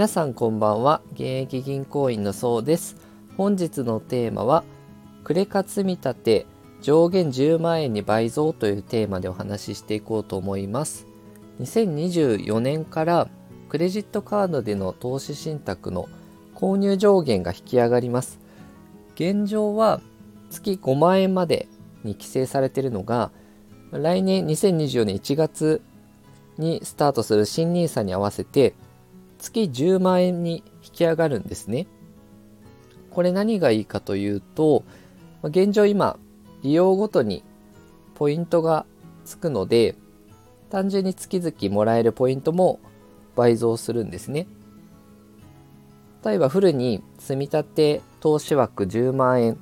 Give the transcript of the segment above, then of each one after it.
皆さんこんばんは。現役銀行員のそうです。本日のテーマはクレカ積立上限10万円に倍増というテーマでお話ししていこうと思います。2024年からクレジットカードでの投資信託の購入上限が引き上がります。現状は月5万円までに規制されているのが来年2024年1月にスタートする新 NISA に合わせて月10万円に引き上がるんですね。これ何がいいかというと、現状今、利用ごとにポイントがつくので、単純に月々もらえるポイントも倍増するんですね。例えばフルに積み立て投資枠10万円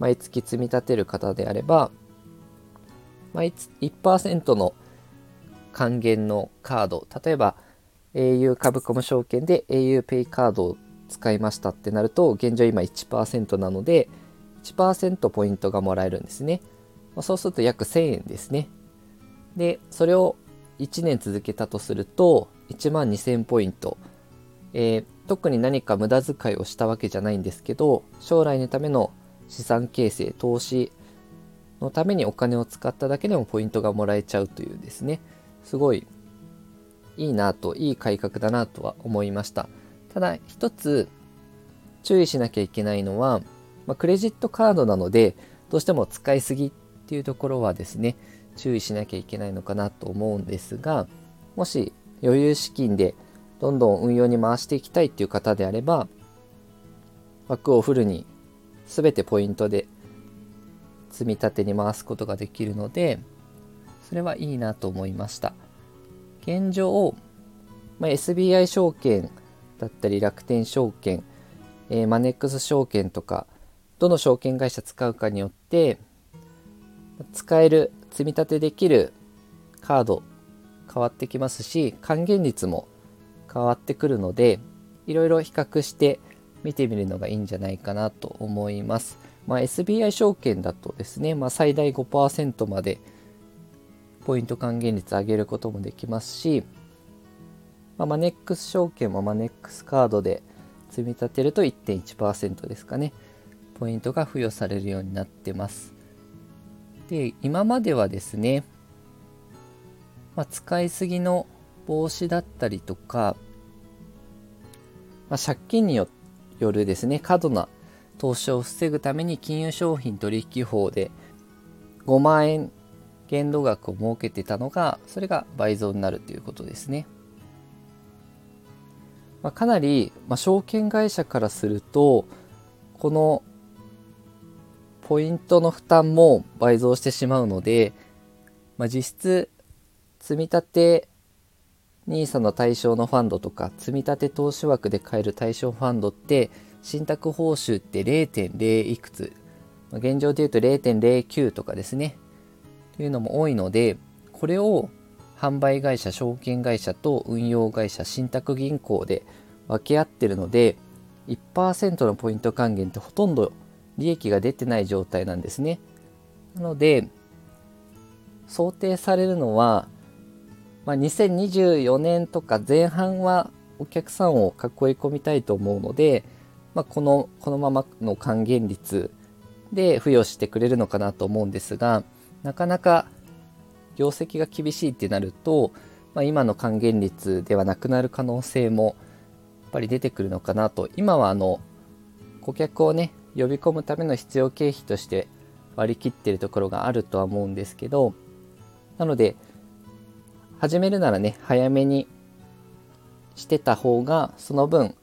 毎月積み立てる方であれば毎月、1%の還元のカード、例えば au 株コム証券で auPay カードを使いましたってなると現状今1%なので1%ポイントがもらえるんですね。そうすると約1000円ですね。で、それを1年続けたとすると1万2000ポイント。えー、特に何か無駄遣いをしたわけじゃないんですけど将来のための資産形成投資のためにお金を使っただけでもポイントがもらえちゃうというですねすごいいいなと、いい改革だなとは思いました。ただ一つ注意しなきゃいけないのは、まあ、クレジットカードなのでどうしても使いすぎっていうところはですね注意しなきゃいけないのかなと思うんですがもし余裕資金でどんどん運用に回していきたいっていう方であれば枠をフルに全てポイントで積み立てに回すことができるのでそれはいいなと思いました。現状、まあ、SBI 証券だったり楽天証券、えー、マネックス証券とかどの証券会社使うかによって使える積み立てできるカード変わってきますし還元率も変わってくるのでいろいろ比較して見てみるのがいいんじゃないかなと思います。まあ、SBI 証券だとですね、まあ、最大5%までポイント還元率上げることもできますし、まあ、マネックス証券もマネックスカードで積み立てると1.1%ですかね。ポイントが付与されるようになってます。で今まではですね、まあ、使いすぎの防止だったりとか、まあ、借金によるですね過度な投資を防ぐために金融商品取引法で5万円限度額を設けてたのがそれが倍増になるということですね。まあ、かなり、まあ、証券会社からするとこのポイントの負担も倍増してしまうので、まあ、実質積み立て NISA の対象のファンドとか積み立て投資枠で買える対象ファンドって信託報酬って0.0いくつ現状で言うと0.09とかですねいうのも多いのでこれを販売会社証券会社と運用会社信託銀行で分け合ってるので1%のポイント還元ってほとんど利益が出てない状態なんですね。なので想定されるのは、まあ、2024年とか前半はお客さんを囲い込みたいと思うので、まあ、このこのままの還元率で付与してくれるのかなと思うんですがなかなか業績が厳しいってなると、まあ、今の還元率ではなくなる可能性もやっぱり出てくるのかなと。今はあの顧客をね呼び込むための必要経費として割り切ってるところがあるとは思うんですけどなので始めるならね早めにしてた方がその分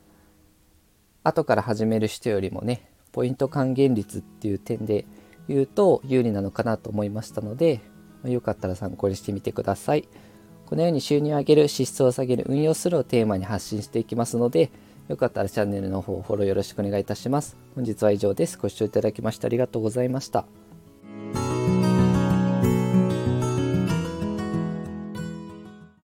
後から始める人よりもねポイント還元率っていう点で言うと有利なのかなと思いましたので、よかったら参考にしてみてください。このように収入を上げる、支出を下げる、運用するをテーマに発信していきますので、よかったらチャンネルの方フォローよろしくお願いいたします。本日は以上です。ご視聴いただきましてありがとうございました。